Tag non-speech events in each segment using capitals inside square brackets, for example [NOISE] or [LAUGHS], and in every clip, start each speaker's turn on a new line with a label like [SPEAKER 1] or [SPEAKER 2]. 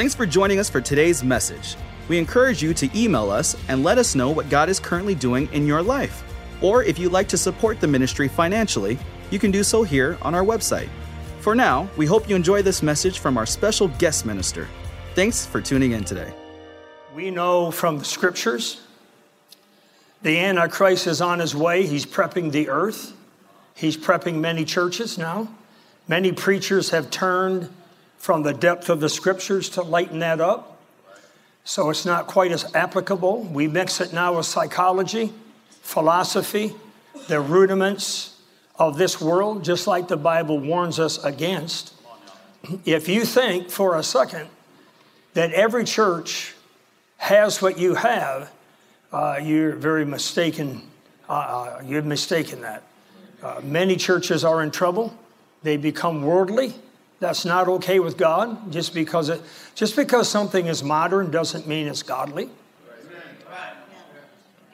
[SPEAKER 1] Thanks for joining us for today's message. We encourage you to email us and let us know what God is currently doing in your life. Or if you'd like to support the ministry financially, you can do so here on our website. For now, we hope you enjoy this message from our special guest minister. Thanks for tuning in today.
[SPEAKER 2] We know from the scriptures the Antichrist is on his way. He's prepping the earth, he's prepping many churches now. Many preachers have turned from the depth of the scriptures to lighten that up. So it's not quite as applicable. We mix it now with psychology, philosophy, the rudiments of this world, just like the Bible warns us against. If you think for a second that every church has what you have, uh, you're very mistaken. Uh, uh, you're mistaken that. Uh, many churches are in trouble. They become worldly. That's not okay with God. Just because it, just because something is modern doesn't mean it's godly.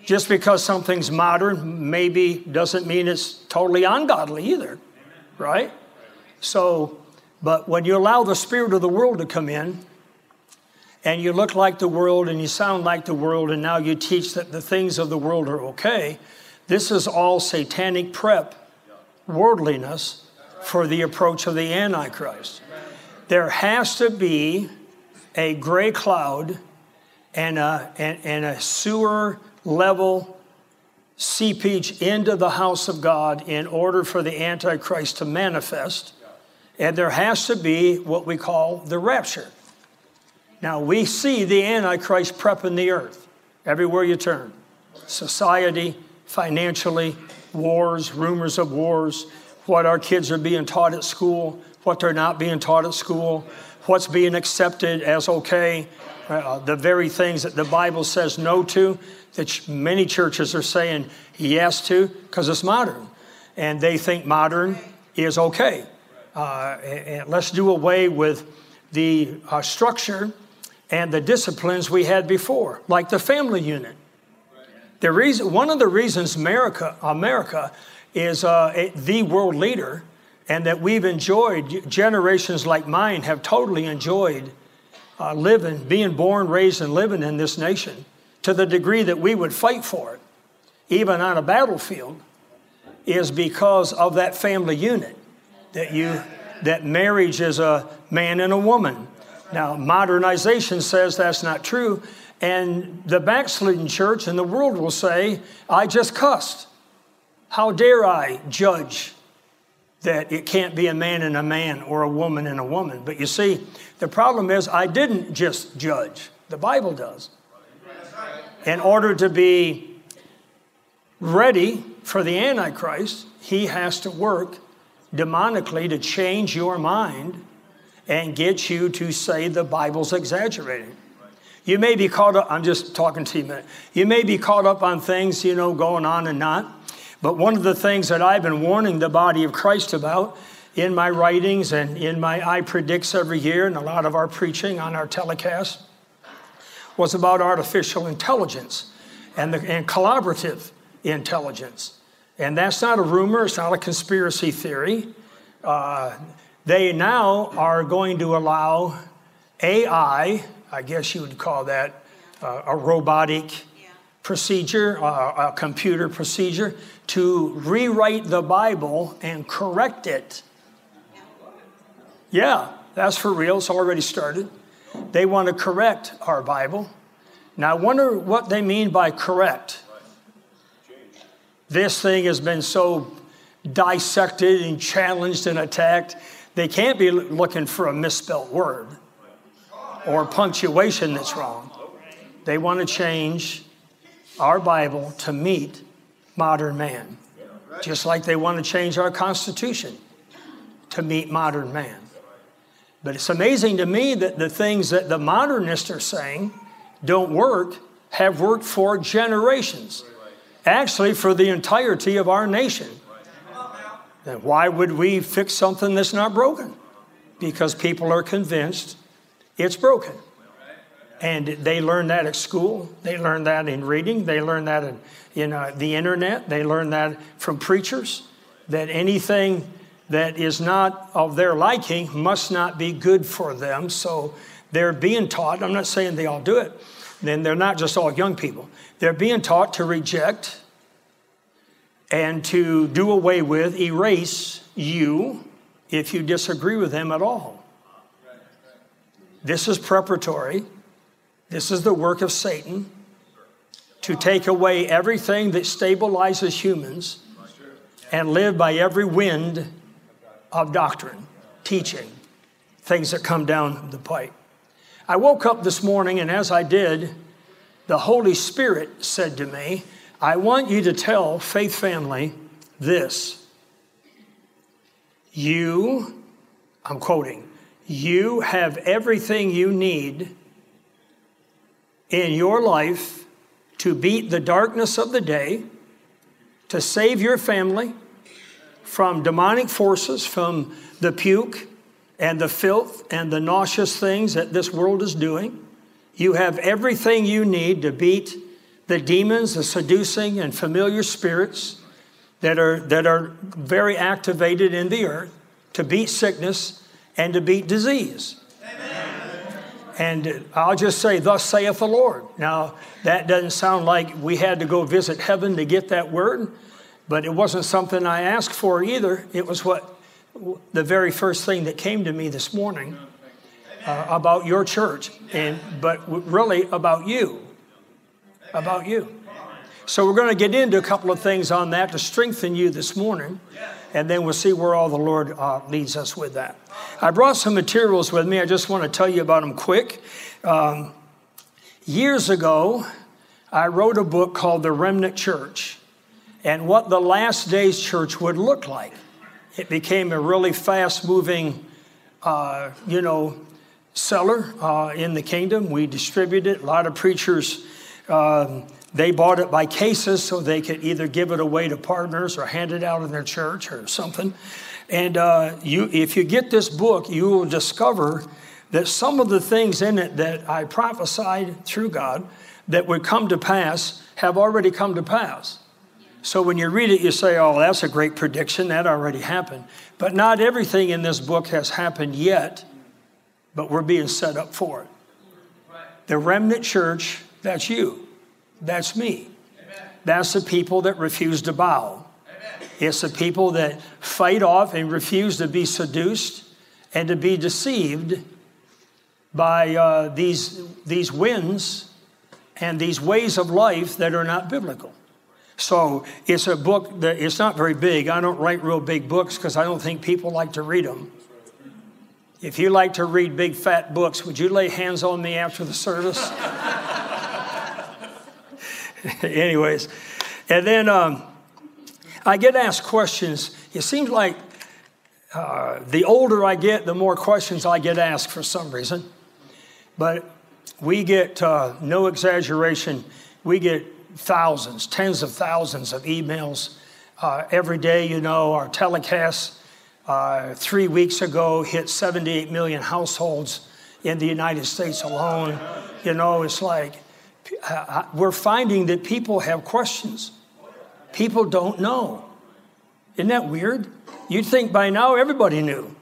[SPEAKER 2] Just because something's modern maybe doesn't mean it's totally ungodly either, right? So, but when you allow the spirit of the world to come in, and you look like the world and you sound like the world, and now you teach that the things of the world are okay. This is all satanic prep, worldliness for the approach of the Antichrist. There has to be a gray cloud and a, and, and a sewer level seepage into the house of God in order for the Antichrist to manifest. And there has to be what we call the rapture. Now, we see the Antichrist prepping the earth everywhere you turn society, financially, wars, rumors of wars, what our kids are being taught at school, what they're not being taught at school, what's being accepted as okay, uh, the very things that the Bible says no to, that many churches are saying yes to because it's modern. And they think modern is okay. Uh, and let's do away with the uh, structure and the disciplines we had before, like the family unit. The reason, one of the reasons America, America is uh, the world leader and that we've enjoyed, generations like mine have totally enjoyed uh, living, being born, raised, and living in this nation to the degree that we would fight for it, even on a battlefield, is because of that family unit that you that marriage is a man and a woman now, modernization says that's not true, and the backslidden church and the world will say, I just cussed. How dare I judge that it can't be a man and a man or a woman and a woman? But you see, the problem is, I didn't just judge, the Bible does. In order to be ready for the Antichrist, he has to work demonically to change your mind and get you to say the Bible's exaggerated. You may be caught up, I'm just talking to you a minute. You may be caught up on things, you know, going on and not. But one of the things that I've been warning the body of Christ about in my writings and in my I Predicts every year and a lot of our preaching on our telecast was about artificial intelligence and, the, and collaborative intelligence. And that's not a rumor, it's not a conspiracy theory. Uh, they now are going to allow AI, I guess you would call that uh, a robotic procedure, a computer procedure, to rewrite the Bible and correct it. Yeah, that's for real. It's already started. They want to correct our Bible. Now, I wonder what they mean by correct. This thing has been so dissected and challenged and attacked they can't be looking for a misspelled word or punctuation that's wrong. They want to change our Bible to meet modern man, just like they want to change our Constitution to meet modern man. But it's amazing to me that the things that the modernists are saying don't work have worked for generations, actually, for the entirety of our nation. Then why would we fix something that's not broken? Because people are convinced it's broken. And they learn that at school. They learn that in reading. They learn that in, in uh, the internet. They learn that from preachers. That anything that is not of their liking must not be good for them. So they're being taught, I'm not saying they all do it, then they're not just all young people. They're being taught to reject and to do away with, erase you if you disagree with them at all. This is preparatory. This is the work of Satan to take away everything that stabilizes humans and live by every wind of doctrine, teaching, things that come down the pipe. I woke up this morning, and as I did, the Holy Spirit said to me, I want you to tell Faith Family this. You, I'm quoting, you have everything you need in your life to beat the darkness of the day, to save your family from demonic forces, from the puke and the filth and the nauseous things that this world is doing. You have everything you need to beat the demons, the seducing and familiar spirits that are, that are very activated in the earth, to beat sickness and to beat disease. And I'll just say, Thus saith the Lord. Now, that doesn't sound like we had to go visit heaven to get that word, but it wasn't something I asked for either. It was what the very first thing that came to me this morning uh, about your church, and, but really about you. About you. So, we're going to get into a couple of things on that to strengthen you this morning, and then we'll see where all the Lord uh, leads us with that. I brought some materials with me. I just want to tell you about them quick. Um, years ago, I wrote a book called The Remnant Church and what the last days church would look like. It became a really fast moving, uh, you know, seller uh, in the kingdom. We distributed it. A lot of preachers, um, they bought it by cases so they could either give it away to partners or hand it out in their church or something. And uh, you, if you get this book, you will discover that some of the things in it that I prophesied through God that would come to pass have already come to pass. So when you read it, you say, oh, that's a great prediction. That already happened. But not everything in this book has happened yet, but we're being set up for it. The remnant church, that's you. That's me. That's the people that refuse to bow. It's the people that fight off and refuse to be seduced and to be deceived by uh, these, these winds and these ways of life that are not biblical. So it's a book that it's not very big. I don't write real big books because I don't think people like to read them. If you like to read big fat books, would you lay hands on me after the service? [LAUGHS] [LAUGHS] Anyways, and then um, I get asked questions. It seems like uh, the older I get, the more questions I get asked for some reason. But we get, uh, no exaggeration, we get thousands, tens of thousands of emails uh, every day. You know, our telecasts uh, three weeks ago hit 78 million households in the United States alone. You know, it's like we're finding that people have questions. People don't know. Isn't that weird? You'd think by now everybody knew,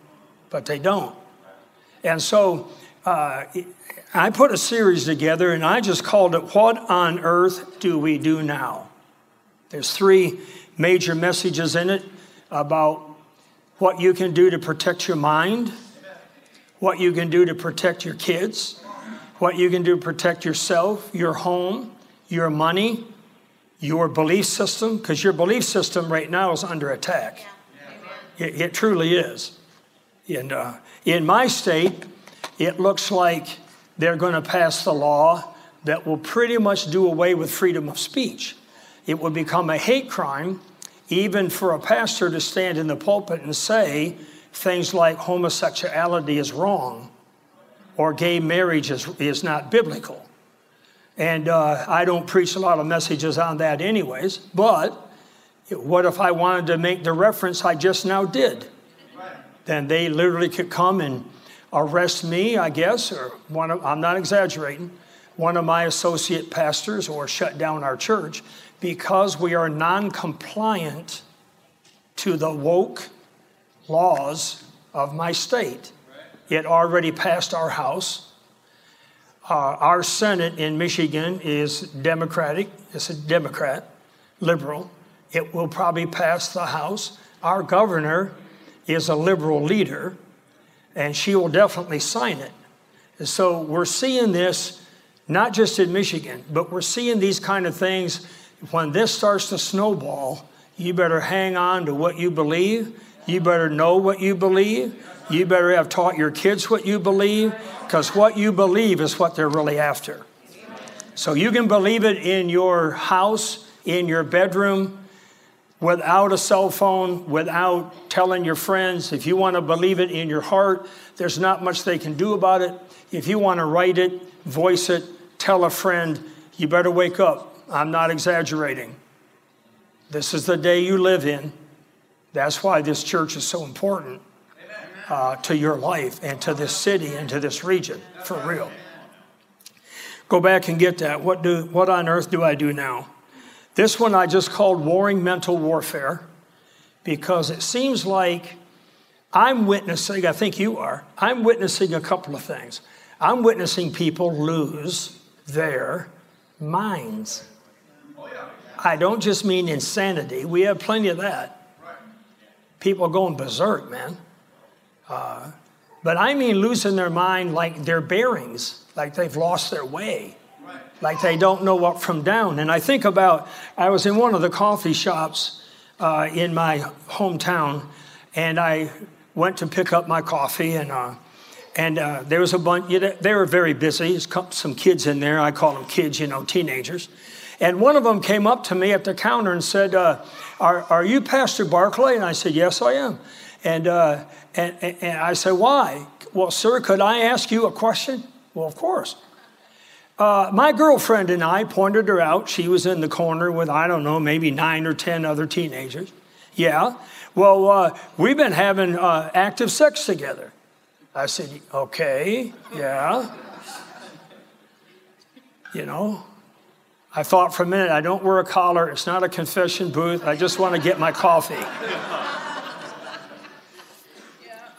[SPEAKER 2] but they don't. And so uh, I put a series together and I just called it What on Earth Do We Do Now? There's three major messages in it about what you can do to protect your mind, what you can do to protect your kids, what you can do to protect yourself, your home, your money, your belief system, because your belief system right now is under attack. It, it truly is. And uh, in my state, it looks like they're going to pass the law that will pretty much do away with freedom of speech. It will become a hate crime, even for a pastor to stand in the pulpit and say things like homosexuality is wrong or gay marriage is, is not biblical. And uh, I don't preach a lot of messages on that, anyways. But what if I wanted to make the reference I just now did? Then they literally could come and arrest me, I guess, or one of, I'm not exaggerating, one of my associate pastors, or shut down our church because we are non compliant to the woke laws of my state. It already passed our House Uh, our Senate in Michigan is Democratic, it's a Democrat, liberal. It will probably pass the House. Our governor is a liberal leader, and she will definitely sign it. And so we're seeing this not just in Michigan, but we're seeing these kind of things. When this starts to snowball, you better hang on to what you believe. You better know what you believe. You better have taught your kids what you believe, because what you believe is what they're really after. So you can believe it in your house, in your bedroom, without a cell phone, without telling your friends. If you want to believe it in your heart, there's not much they can do about it. If you want to write it, voice it, tell a friend, you better wake up. I'm not exaggerating. This is the day you live in. That's why this church is so important uh, to your life and to this city and to this region, for real. Go back and get that. What, do, what on earth do I do now? This one I just called Warring Mental Warfare because it seems like I'm witnessing, I think you are, I'm witnessing a couple of things. I'm witnessing people lose their minds. I don't just mean insanity, we have plenty of that. People going berserk, man. Uh, but I mean losing their mind like their bearings, like they've lost their way, like they don't know up from down. And I think about, I was in one of the coffee shops uh, in my hometown, and I went to pick up my coffee, and uh, and uh, there was a bunch, you know, they were very busy. There's some kids in there. I call them kids, you know, teenagers. And one of them came up to me at the counter and said, uh, are, are you Pastor Barclay? And I said, Yes, I am. And, uh, and, and I said, Why? Well, sir, could I ask you a question? Well, of course. Uh, my girlfriend and I pointed her out. She was in the corner with, I don't know, maybe nine or 10 other teenagers. Yeah. Well, uh, we've been having uh, active sex together. I said, okay, yeah. You know, I thought for a minute, I don't wear a collar. It's not a confession booth. I just want to get my coffee.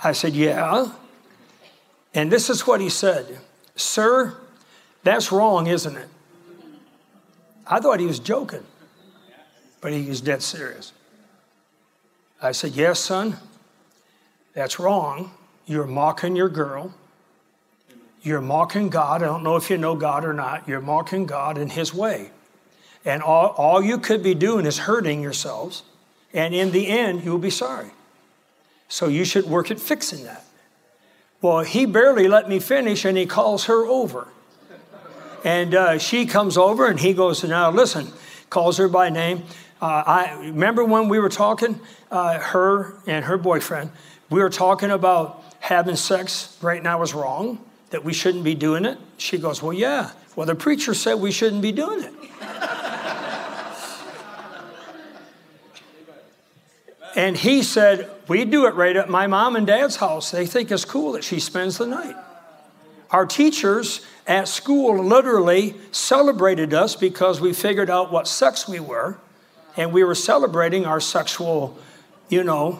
[SPEAKER 2] I said, yeah. And this is what he said Sir, that's wrong, isn't it? I thought he was joking, but he was dead serious. I said, Yes, son, that's wrong. You're mocking your girl. You're mocking God. I don't know if you know God or not. You're mocking God in His way. And all, all you could be doing is hurting yourselves. And in the end, you'll be sorry. So you should work at fixing that. Well, he barely let me finish and he calls her over. And uh, she comes over and he goes, Now listen, calls her by name. Uh, I remember when we were talking, uh, her and her boyfriend, we were talking about having sex right now is wrong, that we shouldn't be doing it? She goes, Well, yeah. Well, the preacher said we shouldn't be doing it. And he said, We do it right at my mom and dad's house. They think it's cool that she spends the night. Our teachers at school literally celebrated us because we figured out what sex we were, and we were celebrating our sexual, you know.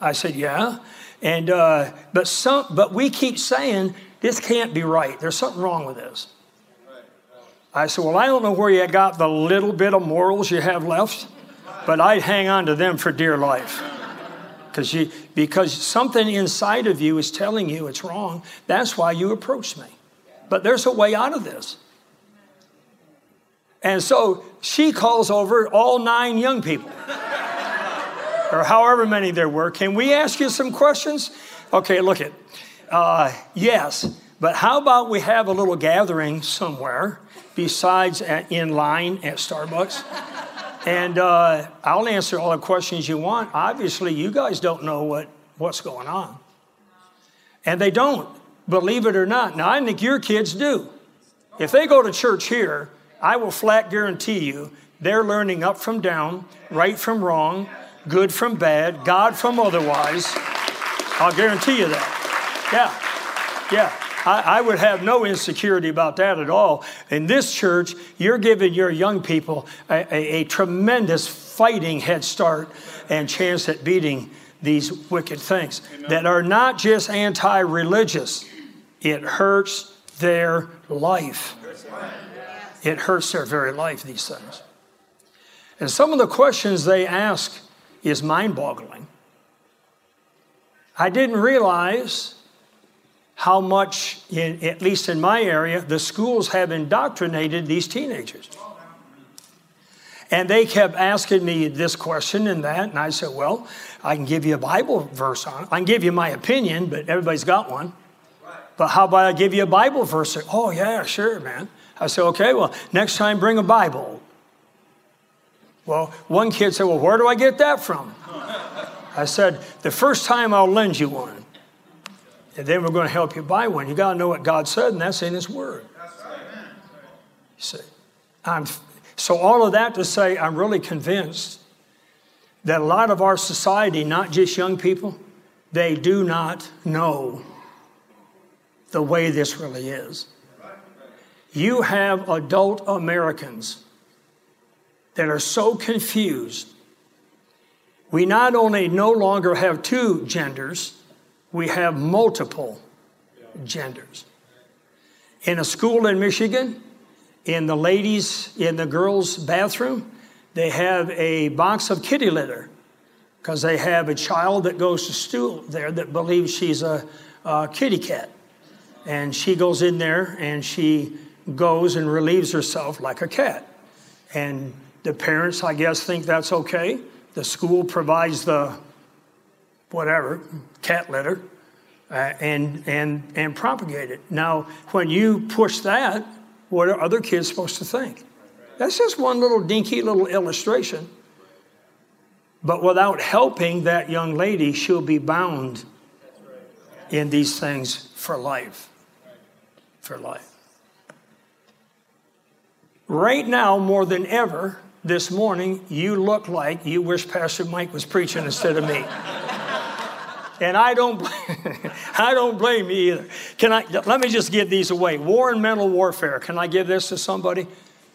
[SPEAKER 2] I said, Yeah. And uh, but some, but we keep saying this can't be right. There's something wrong with this. I said, well, I don't know where you got the little bit of morals you have left, but I'd hang on to them for dear life. Because you, because something inside of you is telling you it's wrong. That's why you approached me. But there's a way out of this. And so she calls over all nine young people or however many there were. Can we ask you some questions? Okay, look it. Uh, yes, but how about we have a little gathering somewhere besides at, in line at Starbucks? And uh, I'll answer all the questions you want. Obviously, you guys don't know what, what's going on. And they don't, believe it or not. Now, I think your kids do. If they go to church here, I will flat guarantee you they're learning up from down, right from wrong, good from bad, God from otherwise. I'll guarantee you that. Yeah, yeah. I, I, would have no insecurity about that at all. In this church, you're giving your young people a, a, a tremendous fighting head start and chance at beating these wicked things Amen. that are not just anti religious, it hurts their life. It hurts their very life, these things. And some of the questions they ask is mind boggling. I didn't realize how much, in, at least in my area, the schools have indoctrinated these teenagers. And they kept asking me this question and that, and I said, Well, I can give you a Bible verse on it. I can give you my opinion, but everybody's got one. But how about I give you a Bible verse? Oh, yeah, sure, man. I said, Okay, well, next time bring a Bible. Well, one kid said, Well, where do I get that from? I said, The first time I'll lend you one. Then we're going to help you buy one. You got to know what God said, and that's in His Word. You see, I'm, so, all of that to say, I'm really convinced that a lot of our society, not just young people, they do not know the way this really is. You have adult Americans that are so confused. We not only no longer have two genders, we have multiple genders. In a school in Michigan, in the ladies, in the girls' bathroom, they have a box of kitty litter because they have a child that goes to school there that believes she's a, a kitty cat. And she goes in there and she goes and relieves herself like a cat. And the parents, I guess, think that's okay. The school provides the whatever, cat litter, uh, and, and, and propagate it. Now, when you push that, what are other kids supposed to think? That's just one little dinky little illustration. But without helping that young lady, she'll be bound in these things for life. For life. Right now, more than ever, this morning, you look like you wish Pastor Mike was preaching instead of me. [LAUGHS] And I don't, [LAUGHS] I don't blame you either. Can I? Let me just give these away. War and mental warfare. Can I give this to somebody?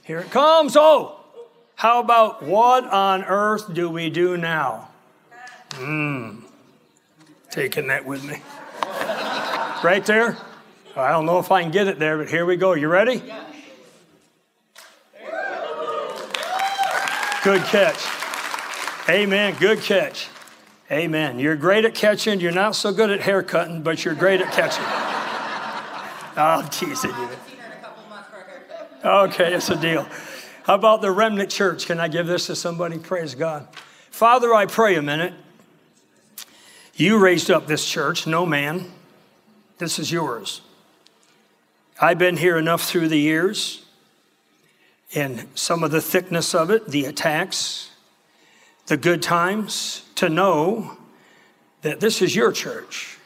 [SPEAKER 2] Here it comes. Oh, how about what on earth do we do now? Hmm. Taking that with me. Right there. I don't know if I can get it there, but here we go. You ready? Good catch. Amen. Good catch. Amen. You're great at catching. You're not so good at hair cutting, but you're great at catching. [LAUGHS] oh, I'm teasing you. Okay, it's a deal. How about the remnant church? Can I give this to somebody? Praise God. Father, I pray a minute. You raised up this church, no man. This is yours. I've been here enough through the years and some of the thickness of it, the attacks, the good times to know that this is your church.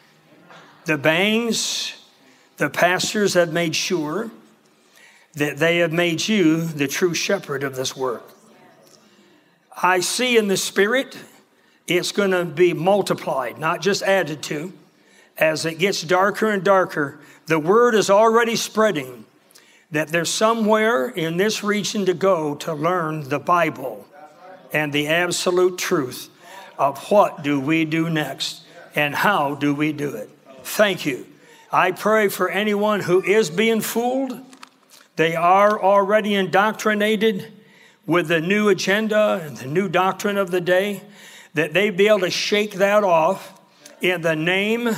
[SPEAKER 2] The Bangs, the pastors have made sure that they have made you the true shepherd of this work. I see in the spirit it's going to be multiplied, not just added to. As it gets darker and darker, the word is already spreading that there's somewhere in this region to go to learn the Bible and the absolute truth of what do we do next and how do we do it. Thank you. I pray for anyone who is being fooled. They are already indoctrinated with the new agenda and the new doctrine of the day, that they be able to shake that off in the name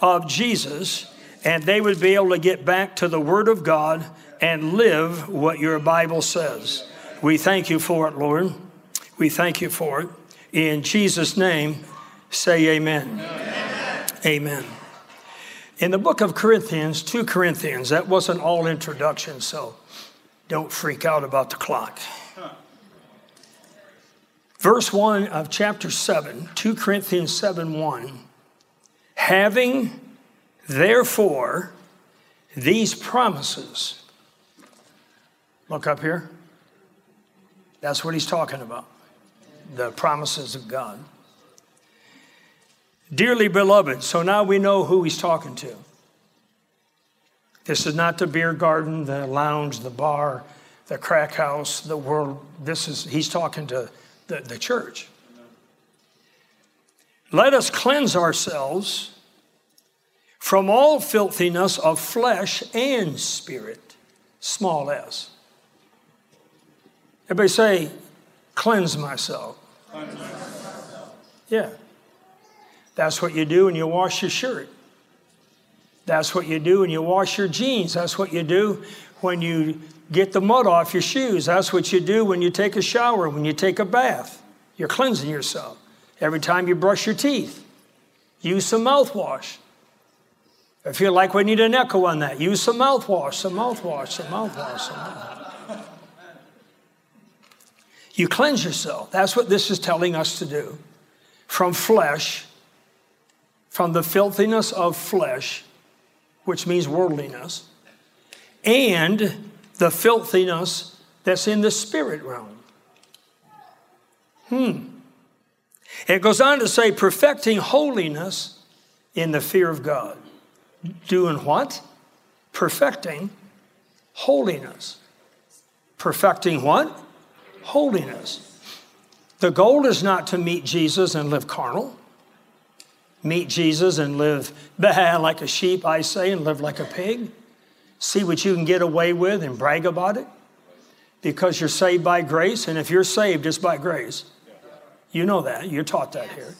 [SPEAKER 2] of Jesus, and they would be able to get back to the Word of God and live what your Bible says. We thank you for it, Lord. We thank you for it. In Jesus' name, say amen. Amen. amen. In the book of Corinthians, 2 Corinthians, that wasn't all introduction, so don't freak out about the clock. Verse 1 of chapter 7, 2 Corinthians 7 1. Having therefore these promises. Look up here. That's what he's talking about the promises of God. Dearly beloved, so now we know who he's talking to. This is not the beer garden, the lounge, the bar, the crack house, the world. This is, he's talking to the, the church. Let us cleanse ourselves from all filthiness of flesh and spirit, small s. Everybody say, cleanse myself. Cleanse myself. Yeah. That's what you do when you wash your shirt. That's what you do when you wash your jeans. That's what you do when you get the mud off your shoes. That's what you do when you take a shower, when you take a bath. You're cleansing yourself. Every time you brush your teeth, use some mouthwash. I feel like we need an echo on that. Use some mouthwash, some mouthwash, some mouthwash, some mouthwash. You cleanse yourself. That's what this is telling us to do. From flesh, from the filthiness of flesh, which means worldliness, and the filthiness that's in the spirit realm. Hmm. It goes on to say, perfecting holiness in the fear of God. Doing what? Perfecting holiness. Perfecting what? Holiness. The goal is not to meet Jesus and live carnal meet Jesus and live [LAUGHS] bah, like a sheep, I say, and live like a pig. See what you can get away with and brag about it because you're saved by grace. And if you're saved, it's by grace. You know that. You're taught that here.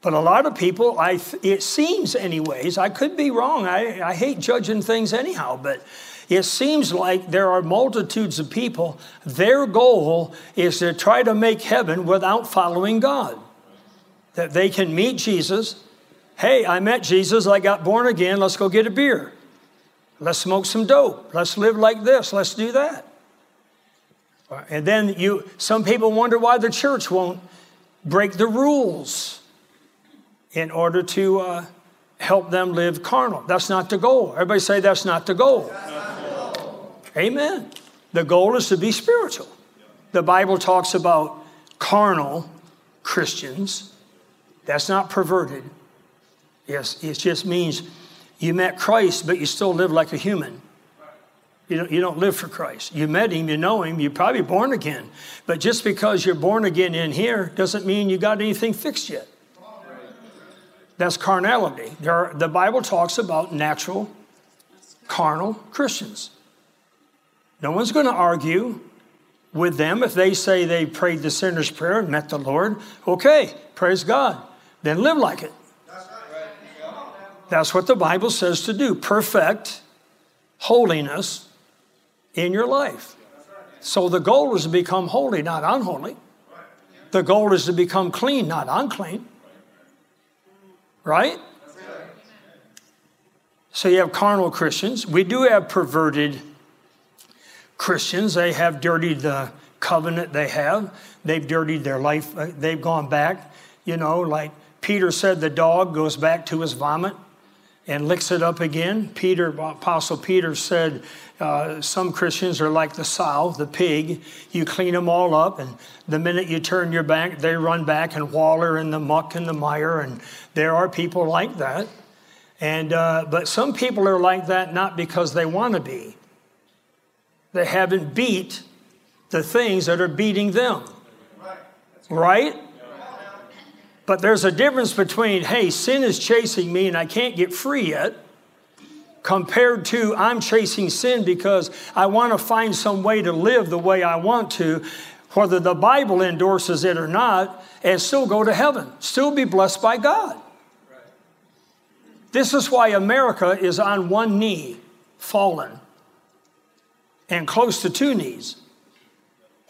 [SPEAKER 2] But a lot of people, I, it seems, anyways, I could be wrong. I, I hate judging things anyhow, but it seems like there are multitudes of people, their goal is to try to make heaven without following God that they can meet Jesus. Hey, I met Jesus, I got born again, let's go get a beer. Let's smoke some dope. Let's live like this. Let's do that. And then you some people wonder why the church won't break the rules in order to uh, help them live carnal. That's not the goal. Everybody say that's not the goal. Amen. The goal is to be spiritual. The Bible talks about carnal Christians that's not perverted. Yes, it just means you met Christ, but you still live like a human. You don't, you don't live for Christ. You met him, you know him, you're probably born again. But just because you're born again in here doesn't mean you got anything fixed yet. That's carnality. Are, the Bible talks about natural, carnal Christians. No one's going to argue with them if they say they prayed the sinner's prayer and met the Lord. Okay, praise God then live like it. That's what the Bible says to do. Perfect holiness in your life. So the goal is to become holy, not unholy. The goal is to become clean, not unclean. Right? So you have carnal Christians. We do have perverted Christians. They have dirtied the covenant they have. They've dirtied their life. They've gone back, you know, like Peter said the dog goes back to his vomit and licks it up again. Peter, Apostle Peter said, uh, some Christians are like the sow, the pig. You clean them all up, and the minute you turn your back, they run back and waller in the muck and the mire. And there are people like that. And uh, but some people are like that not because they want to be. They haven't beat the things that are beating them. Right? But there's a difference between, hey, sin is chasing me and I can't get free yet, compared to I'm chasing sin because I want to find some way to live the way I want to, whether the Bible endorses it or not, and still go to heaven, still be blessed by God. This is why America is on one knee, fallen, and close to two knees.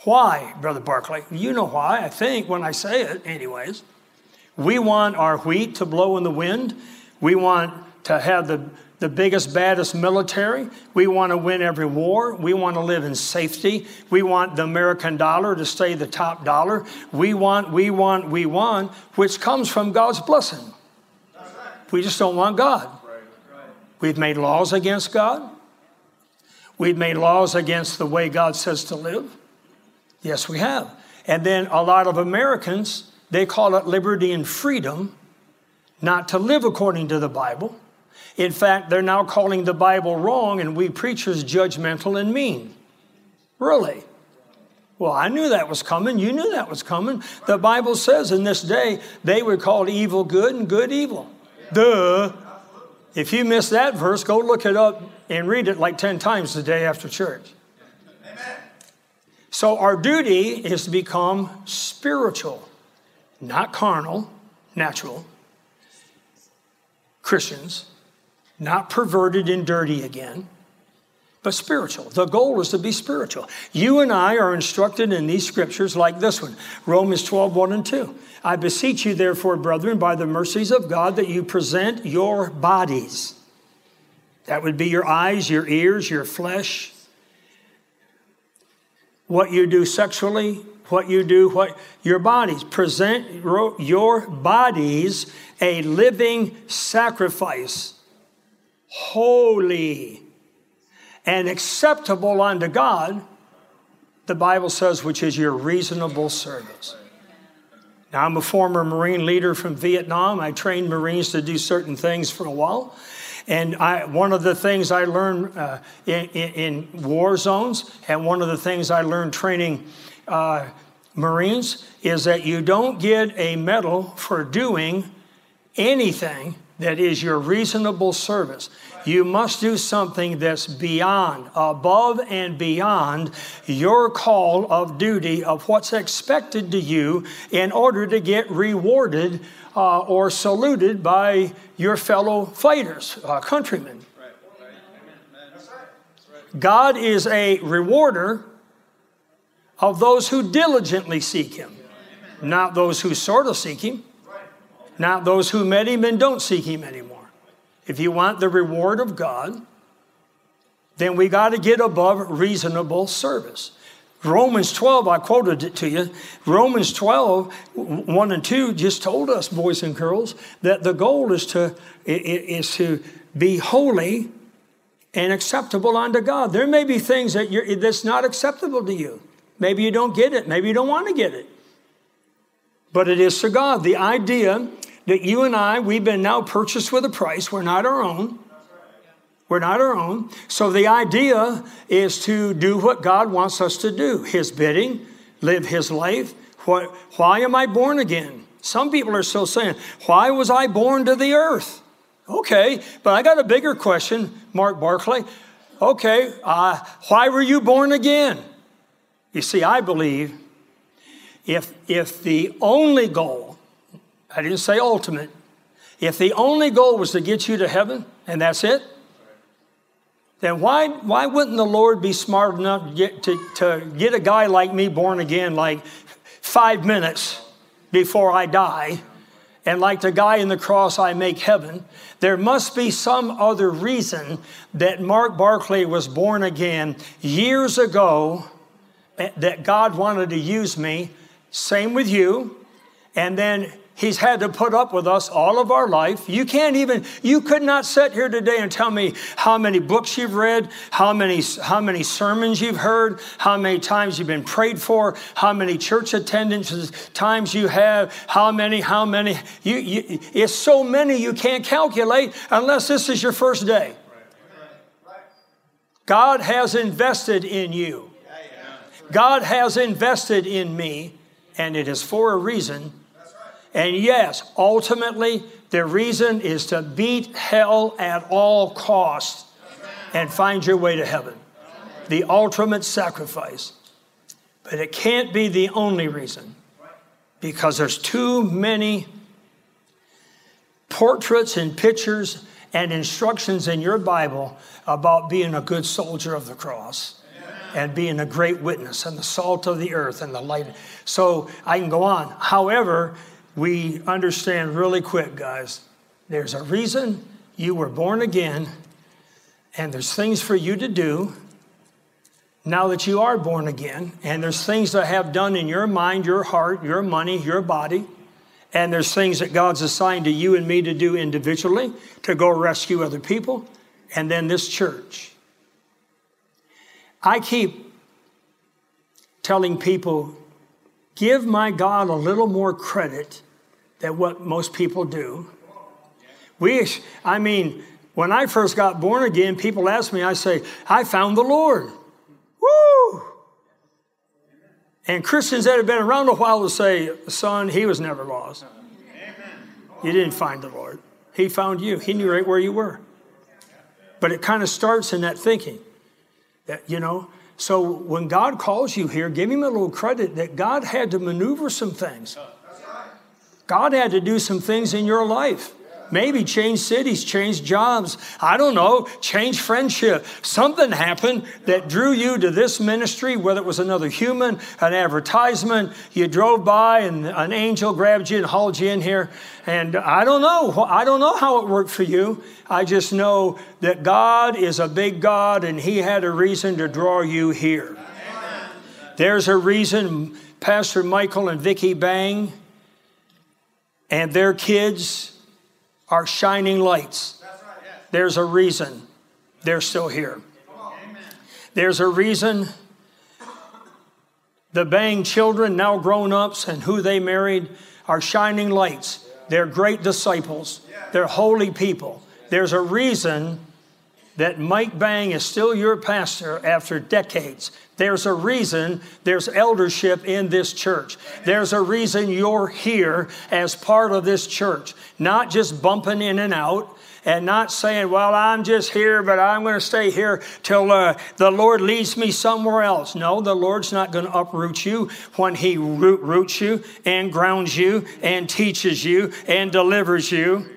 [SPEAKER 2] Why, Brother Barclay? You know why, I think, when I say it, anyways. We want our wheat to blow in the wind. We want to have the, the biggest, baddest military. We want to win every war. We want to live in safety. We want the American dollar to stay the top dollar. We want, we want, we want, which comes from God's blessing. We just don't want God. We've made laws against God. We've made laws against the way God says to live. Yes, we have. And then a lot of Americans they call it liberty and freedom, not to live according to the Bible. In fact, they're now calling the Bible wrong, and we preachers judgmental and mean. Really? Well, I knew that was coming. You knew that was coming. The Bible says in this day they would call evil good and good evil. Duh. If you miss that verse, go look it up and read it like 10 times the day after church. Amen. So, our duty is to become spiritual, not carnal, natural Christians, not perverted and dirty again, but spiritual. The goal is to be spiritual. You and I are instructed in these scriptures like this one Romans 12, 1 and 2. I beseech you, therefore, brethren, by the mercies of God, that you present your bodies. That would be your eyes, your ears, your flesh. What you do sexually, what you do, what your bodies. Present your bodies a living sacrifice, holy and acceptable unto God, the Bible says, which is your reasonable service. Now, I'm a former Marine leader from Vietnam. I trained Marines to do certain things for a while. And I, one of the things I learned uh, in, in, war zones, and one of the things I learned training uh, Marines, is that you don't get a medal for doing anything that is your reasonable service. You must do something that's beyond, above and beyond your call of duty of what's expected to you in order to get rewarded uh, or saluted by your fellow fighters, uh, countrymen. God is a rewarder of those who diligently seek Him, not those who sort of seek Him, not those who met Him and don't seek Him anymore. If you want the reward of God, then we got to get above reasonable service. Romans 12, I quoted it to you. Romans 12, 1 and 2 just told us, boys and girls, that the goal is to, is to be holy and acceptable unto God. There may be things that you're, that's not acceptable to you. Maybe you don't get it. Maybe you don't want to get it. But it is to God. The idea that you and I, we've been now purchased with a price. We're not our own. We're not our own. So the idea is to do what God wants us to do His bidding, live His life. What, why am I born again? Some people are still saying, Why was I born to the earth? Okay, but I got a bigger question, Mark Barclay. Okay, uh, why were you born again? You see, I believe if, if the only goal I didn't say ultimate. If the only goal was to get you to heaven and that's it, then why, why wouldn't the Lord be smart enough to get, to, to get a guy like me born again like five minutes before I die? And like the guy in the cross, I make heaven. There must be some other reason that Mark Barclay was born again years ago eh, that God wanted to use me. Same with you. And then He's had to put up with us all of our life. You can't even, you could not sit here today and tell me how many books you've read, how many, how many sermons you've heard, how many times you've been prayed for, how many church attendances times you have, how many, how many. You, you, it's so many you can't calculate unless this is your first day. God has invested in you. God has invested in me, and it is for a reason and yes, ultimately, the reason is to beat hell at all costs and find your way to heaven. The ultimate sacrifice. But it can't be the only reason because there's too many portraits and pictures and instructions in your Bible about being a good soldier of the cross and being a great witness and the salt of the earth and the light. So I can go on. However, we understand really quick, guys. There's a reason you were born again, and there's things for you to do now that you are born again, and there's things that have done in your mind, your heart, your money, your body, and there's things that God's assigned to you and me to do individually to go rescue other people, and then this church. I keep telling people, give my God a little more credit than what most people do. We, I mean, when I first got born again, people ask me, I say, I found the Lord. Woo! And Christians that have been around a while will say, son, he was never lost. You didn't find the Lord. He found you. He knew right where you were. But it kind of starts in that thinking. That, you know, so when God calls you here, give him a little credit that God had to maneuver some things. God had to do some things in your life. Maybe change cities, change jobs. I don't know, change friendship. Something happened that drew you to this ministry, whether it was another human, an advertisement. You drove by and an angel grabbed you and hauled you in here. And I don't know. I don't know how it worked for you. I just know that God is a big God and He had a reason to draw you here. There's a reason Pastor Michael and Vicki Bang and their kids are shining lights. There's a reason they're still here. There's a reason the Bang children, now grown ups, and who they married are shining lights. They're great disciples, they're holy people. There's a reason that Mike Bang is still your pastor after decades. There's a reason there's eldership in this church. There's a reason you're here as part of this church, not just bumping in and out. And not saying, well, I'm just here, but I'm going to stay here till uh, the Lord leads me somewhere else. No, the Lord's not going to uproot you when He root, roots you and grounds you and teaches you and delivers you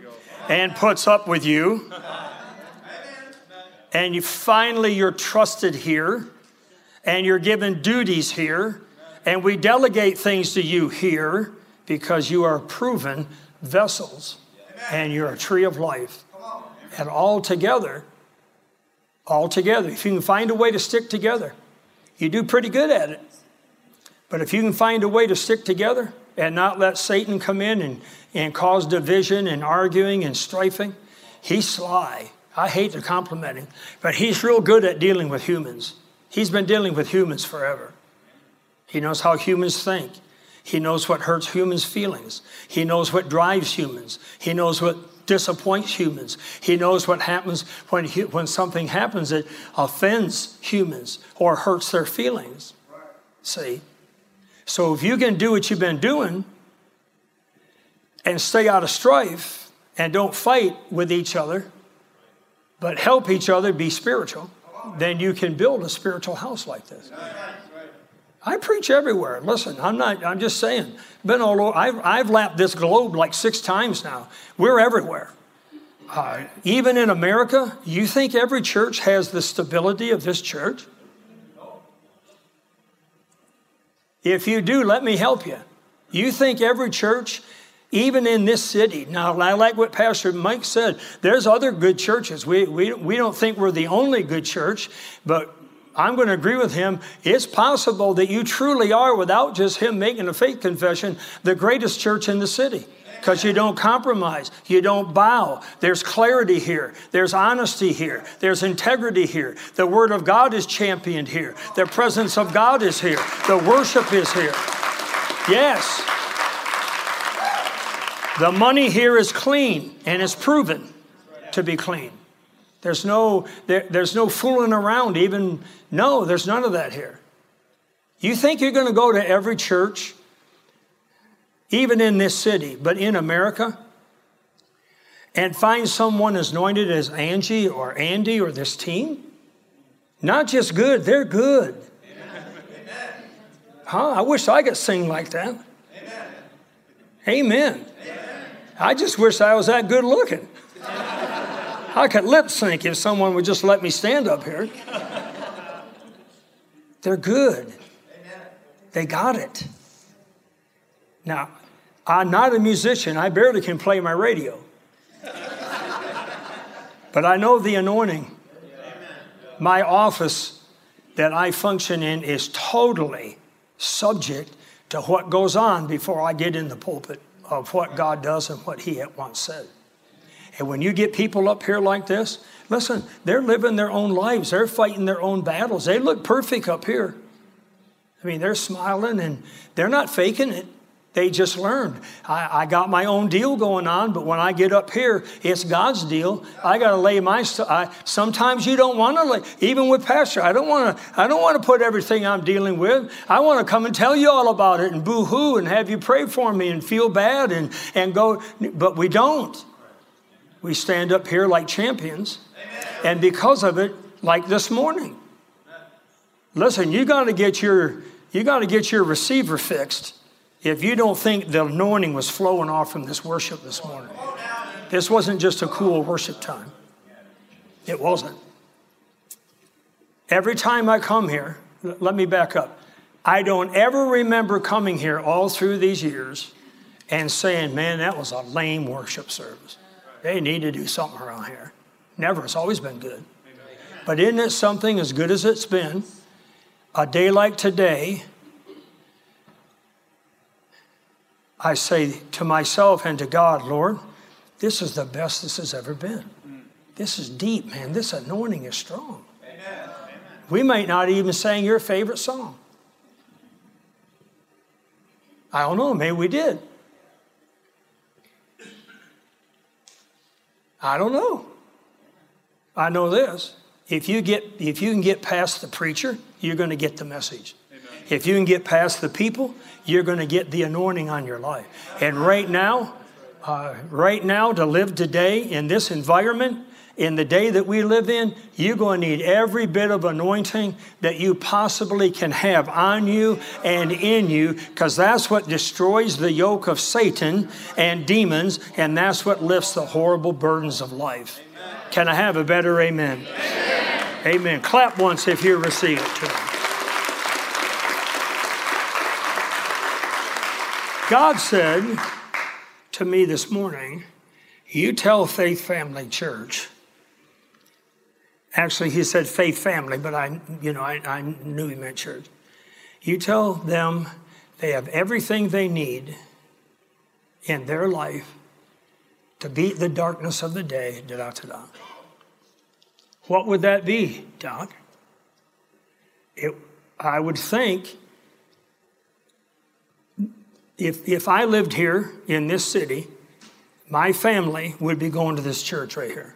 [SPEAKER 2] and puts up with you and you finally you're trusted here and you're given duties here and we delegate things to you here because you are proven vessels and you're a tree of life. And all together all together if you can find a way to stick together you do pretty good at it. But if you can find a way to stick together and not let satan come in and, and cause division and arguing and strifing he's sly I hate to compliment him, but he's real good at dealing with humans. He's been dealing with humans forever. He knows how humans think. He knows what hurts humans' feelings. He knows what drives humans. He knows what disappoints humans. He knows what happens when, when something happens that offends humans or hurts their feelings. See? So if you can do what you've been doing and stay out of strife and don't fight with each other, but help each other be spiritual, then you can build a spiritual house like this. I preach everywhere. Listen, I'm not, I'm just saying, been all over, I've, I've lapped this globe like six times now. We're everywhere. Uh, even in America, you think every church has the stability of this church? If you do, let me help you. You think every church even in this city. Now, I like what Pastor Mike said. There's other good churches. We, we, we don't think we're the only good church, but I'm going to agree with him. It's possible that you truly are, without just him making a faith confession, the greatest church in the city. Because you don't compromise, you don't bow. There's clarity here, there's honesty here, there's integrity here. The Word of God is championed here, the presence of God is here, the worship is here. Yes. The money here is clean and is proven to be clean. There's no, there, there's no fooling around, even, no, there's none of that here. You think you're going to go to every church, even in this city, but in America, and find someone as anointed as Angie or Andy or this team? Not just good, they're good. Huh? I wish I could sing like that. Amen. Amen. I just wish I was that good looking. I could lip sync if someone would just let me stand up here. They're good. They got it. Now, I'm not a musician. I barely can play my radio. But I know the anointing. My office that I function in is totally subject to what goes on before I get in the pulpit of what God does and what He at once said. And when you get people up here like this, listen, they're living their own lives, they're fighting their own battles. They look perfect up here. I mean, they're smiling and they're not faking it. They just learned. I, I, got my own deal going on, but when I get up here, it's God's deal. I got to lay my stuff. Sometimes you don't want to lay, even with Pastor. I don't want to. I don't want to put everything I'm dealing with. I want to come and tell you all about it and boo hoo and have you pray for me and feel bad and and go. But we don't. We stand up here like champions. And because of it, like this morning, listen, you got to get your you got to get your receiver fixed if you don't think the anointing was flowing off from this worship this morning. This wasn't just a cool worship time. It wasn't. Every time I come here, let me back up. I don't ever remember coming here all through these years and saying, man, that was a lame worship service. They need to do something around here. Never. It's always been good. But isn't it something as good as it's been? A day like today, I say to myself and to God, Lord, this is the best this has ever been. This is deep, man. This anointing is strong. Amen. We might not even sing your favorite song. I don't know, maybe we did. I don't know. I know this. If you get if you can get past the preacher, you're going to get the message. Amen. If you can get past the people, you're going to get the anointing on your life. And right now, uh, right now, to live today in this environment, in the day that we live in, you're going to need every bit of anointing that you possibly can have on you and in you, because that's what destroys the yoke of Satan and demons, and that's what lifts the horrible burdens of life. Amen. Can I have a better amen? amen? Amen. Clap once if you receive it God said to me this morning, You tell Faith Family Church Actually, he said faith family, but I, you know, I, I knew he meant church. You tell them they have everything they need in their life to beat the darkness of the day. Da, da, da, What would that be, Doc? It, I would think if, if I lived here in this city, my family would be going to this church right here.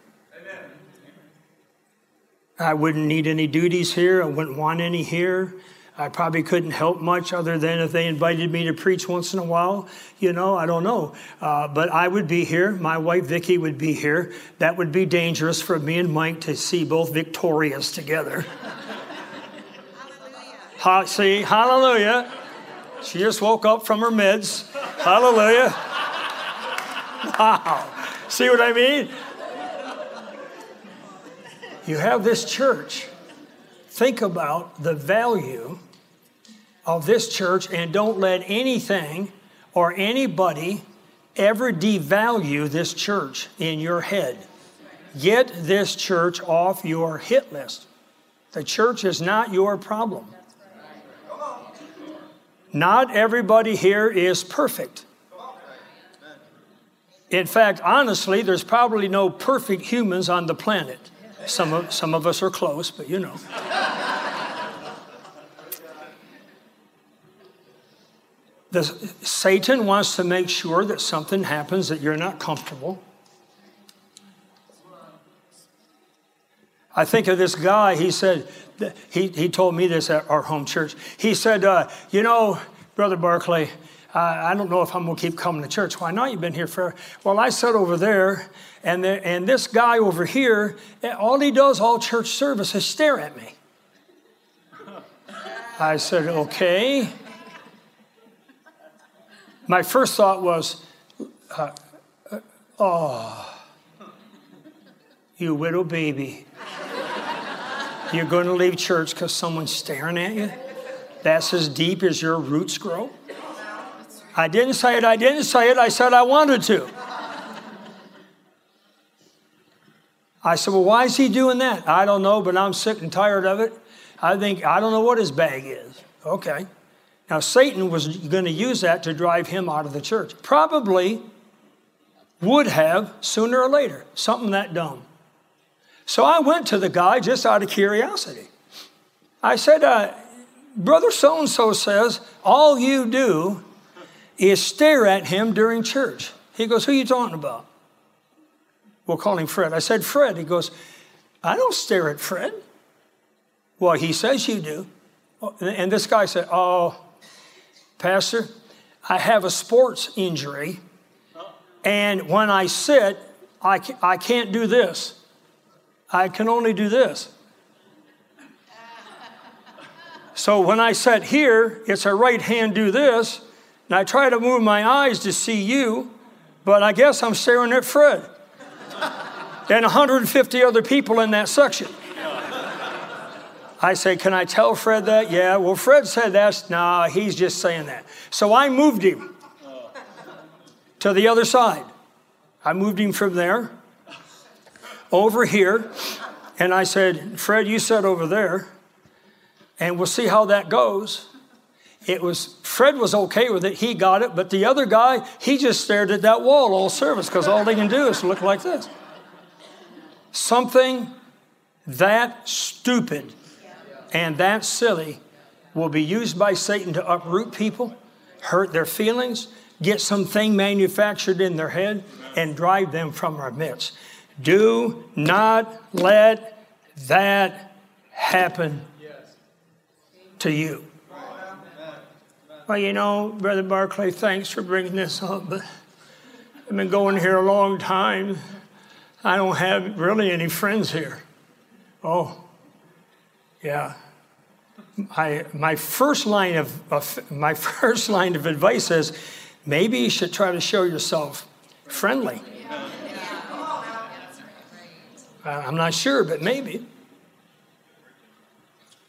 [SPEAKER 2] I wouldn't need any duties here. I wouldn't want any here. I probably couldn't help much other than if they invited me to preach once in a while. You know, I don't know. Uh, but I would be here. My wife Vicki would be here. That would be dangerous for me and Mike to see both Victorias together. [LAUGHS] ha- see, hallelujah. She just woke up from her meds. Hallelujah. Wow. See what I mean? You have this church. Think about the value of this church and don't let anything or anybody ever devalue this church in your head. Get this church off your hit list. The church is not your problem. Not everybody here is perfect. In fact, honestly, there's probably no perfect humans on the planet. Some of, some of us are close, but you know. The, Satan wants to make sure that something happens that you're not comfortable. I think of this guy, he said, he, he told me this at our home church. He said, uh, You know, Brother Barclay, uh, I don't know if I'm going to keep coming to church. Why not? You've been here for. Well, I sat over there, and, the, and this guy over here, all he does all church service is stare at me. [LAUGHS] I said, okay. My first thought was, uh, uh, oh, you widow baby. You're going to leave church because someone's staring at you? That's as deep as your roots grow? I didn't say it, I didn't say it, I said I wanted to. I said, Well, why is he doing that? I don't know, but I'm sick and tired of it. I think, I don't know what his bag is. Okay. Now, Satan was going to use that to drive him out of the church. Probably would have sooner or later, something that dumb. So I went to the guy just out of curiosity. I said, uh, Brother so and so says, all you do is stare at him during church. He goes, Who are you talking about? We'll call him Fred. I said, Fred. He goes, I don't stare at Fred. Well, he says you do. And this guy said, Oh, Pastor, I have a sports injury. And when I sit, I can't do this. I can only do this. So when I sit here, it's a right hand do this, and I try to move my eyes to see you, but I guess I'm staring at Fred [LAUGHS] and 150 other people in that section. I say, Can I tell Fred that? Yeah. Well, Fred said that's, nah, he's just saying that. So I moved him to the other side. I moved him from there over here, and I said, Fred, you sit over there and we'll see how that goes. It was Fred was okay with it, he got it, but the other guy, he just stared at that wall all service because all they can do is look like this. Something that stupid and that silly will be used by Satan to uproot people, hurt their feelings, get something manufactured in their head, and drive them from our midst. Do not let that happen to you. Well, you know, Brother Barclay, thanks for bringing this up, but I've been going here a long time. I don't have really any friends here. Oh, yeah. My, my first line of, of my [LAUGHS] first line of advice is maybe you should try to show yourself friendly. Uh, I'm not sure, but maybe.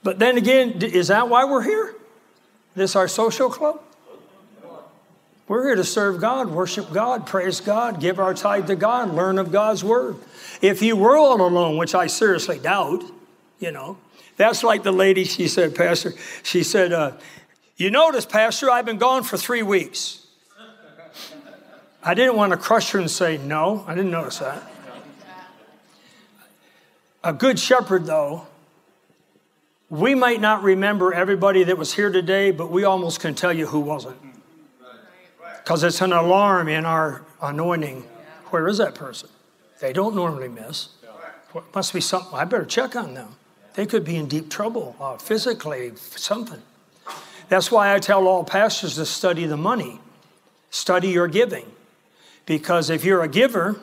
[SPEAKER 2] But then again, is that why we're here? This our social club? We're here to serve God, worship God, praise God, give our tithe to God, learn of God's word. If you were all alone, which I seriously doubt, you know, that's like the lady, she said, Pastor, she said, uh, You notice, Pastor, I've been gone for three weeks. I didn't want to crush her and say, No, I didn't notice that. A good shepherd, though, we might not remember everybody that was here today, but we almost can tell you who wasn't. Because it's an alarm in our anointing. Where is that person? They don't normally miss. must be something. I better check on them. They could be in deep trouble, uh, physically, something. That's why I tell all pastors to study the money, study your giving. Because if you're a giver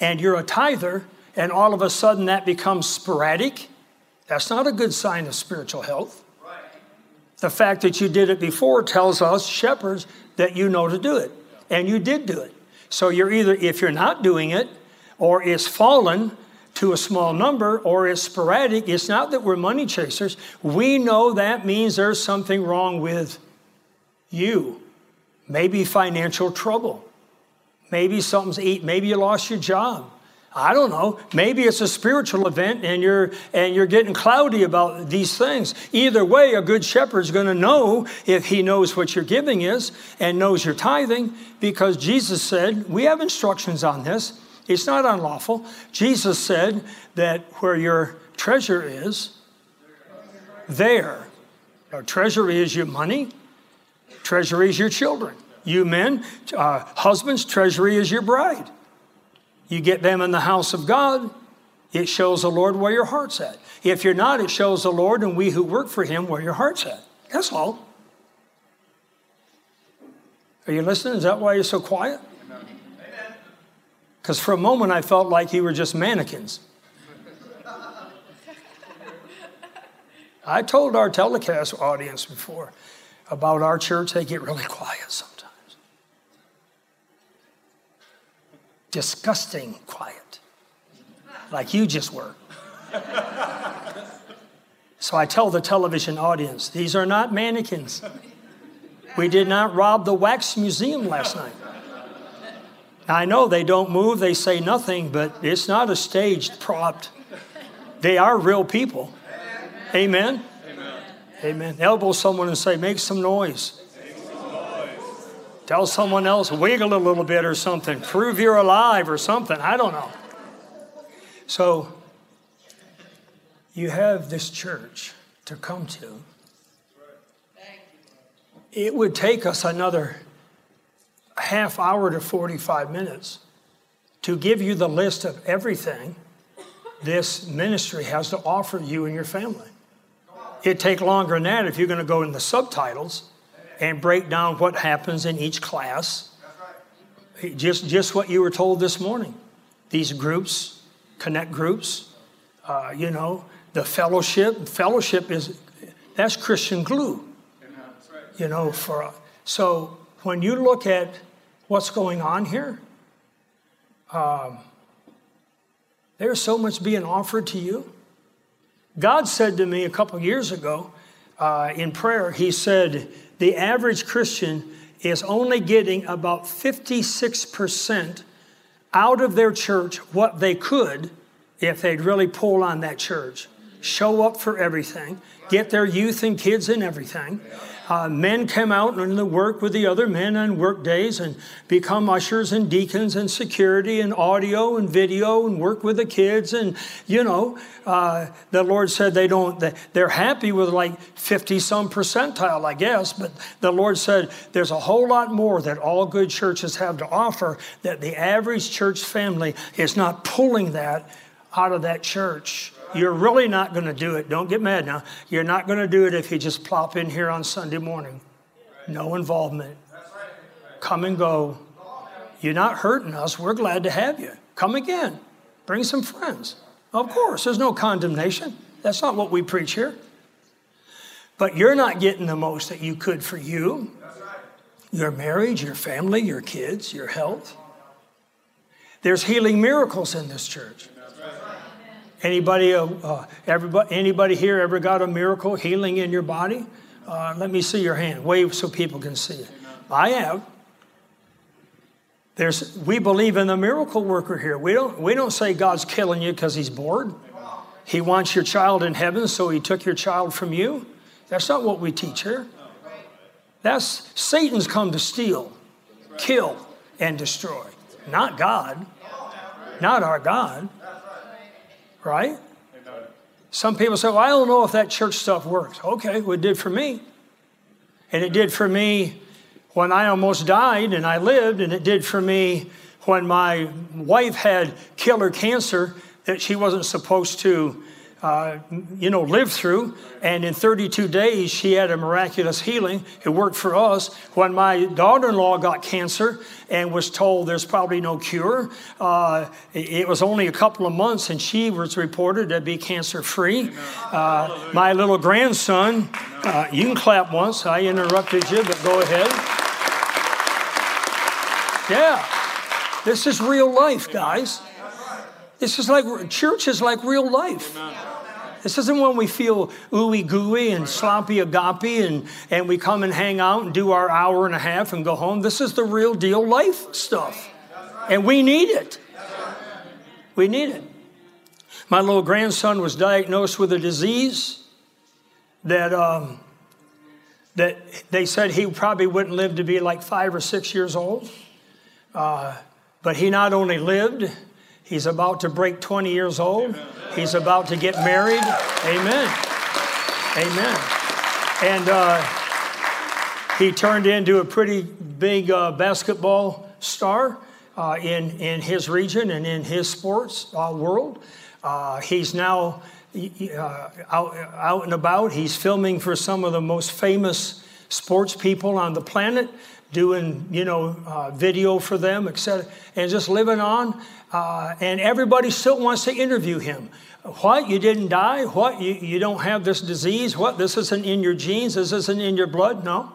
[SPEAKER 2] and you're a tither, and all of a sudden that becomes sporadic, that's not a good sign of spiritual health. Right. The fact that you did it before tells us, shepherds, that you know to do it. And you did do it. So you're either, if you're not doing it, or it's fallen to a small number, or it's sporadic, it's not that we're money chasers. We know that means there's something wrong with you. Maybe financial trouble. Maybe something's eat. Maybe you lost your job. I don't know. Maybe it's a spiritual event and you're and you're getting cloudy about these things. Either way, a good shepherd's going to know if he knows what your giving is and knows your tithing because Jesus said, we have instructions on this. It's not unlawful. Jesus said that where your treasure is, there. Our treasure is your money, treasury is your children. You men, uh, husbands, treasury is your bride. You get them in the house of God, it shows the Lord where your heart's at. If you're not, it shows the Lord and we who work for Him where your heart's at. That's all. Are you listening? Is that why you're so quiet? Because for a moment I felt like you were just mannequins. I told our telecast audience before about our church, they get really quiet sometimes. Disgusting quiet, like you just were. So I tell the television audience these are not mannequins. We did not rob the wax museum last night. I know they don't move, they say nothing, but it's not a staged prop. They are real people. Amen. Amen. Amen. Elbow someone and say, make some noise. Tell someone else, wiggle a little bit or something. Prove you're alive or something. I don't know. So, you have this church to come to. It would take us another half hour to 45 minutes to give you the list of everything this ministry has to offer you and your family. It'd take longer than that if you're going to go in the subtitles and break down what happens in each class. Just, just what you were told this morning. These groups connect groups, uh, you know, the fellowship. Fellowship is that's Christian glue. You know, for so when you look at what's going on here, um, there's so much being offered to you. God said to me a couple years ago uh, in prayer, He said, the average Christian is only getting about 56% out of their church what they could if they'd really pull on that church. Show up for everything, get their youth and kids and everything, uh, men come out and work with the other men on work days and become ushers and deacons and security and audio and video and work with the kids. And, you know, uh, the Lord said they don't, they're happy with like 50 some percentile, I guess. But the Lord said there's a whole lot more that all good churches have to offer that the average church family is not pulling that out of that church. You're really not going to do it. Don't get mad now. You're not going to do it if you just plop in here on Sunday morning. No involvement. Come and go. You're not hurting us. We're glad to have you. Come again. Bring some friends. Of course, there's no condemnation. That's not what we preach here. But you're not getting the most that you could for you, your marriage, your family, your kids, your health. There's healing miracles in this church. Anybody, uh, uh, everybody, anybody here ever got a miracle healing in your body? Uh, let me see your hand. Wave so people can see it. I have. There's, we believe in the miracle worker here. We don't, we don't say God's killing you because he's bored. He wants your child in heaven, so he took your child from you. That's not what we teach here. That's Satan's come to steal, kill, and destroy. Not God. Not our God right? Some people say, well, I don't know if that church stuff works. Okay, well, it did for me. And it did for me when I almost died and I lived, and it did for me when my wife had killer cancer that she wasn't supposed to uh, you know, lived through. And in 32 days, she had a miraculous healing. It worked for us. When my daughter in law got cancer and was told there's probably no cure, uh, it was only a couple of months and she was reported to be cancer free. Uh, my little grandson, uh, you can clap once. I interrupted you, but go ahead. Yeah, this is real life, guys. This is like church is like real life. This isn't when we feel ooey gooey and sloppy agape and, and we come and hang out and do our hour and a half and go home. This is the real deal life stuff. And we need it. We need it. My little grandson was diagnosed with a disease that, um, that they said he probably wouldn't live to be like five or six years old. Uh, but he not only lived, He's about to break 20 years old. He's about to get married. Amen. Amen. And uh, he turned into a pretty big uh, basketball star uh, in, in his region and in his sports uh, world. Uh, he's now uh, out, out and about. He's filming for some of the most famous sports people on the planet doing you know uh, video for them etc and just living on uh, and everybody still wants to interview him. What? You didn't die? What? You, you don't have this disease? What? This isn't in your genes? This isn't in your blood? No.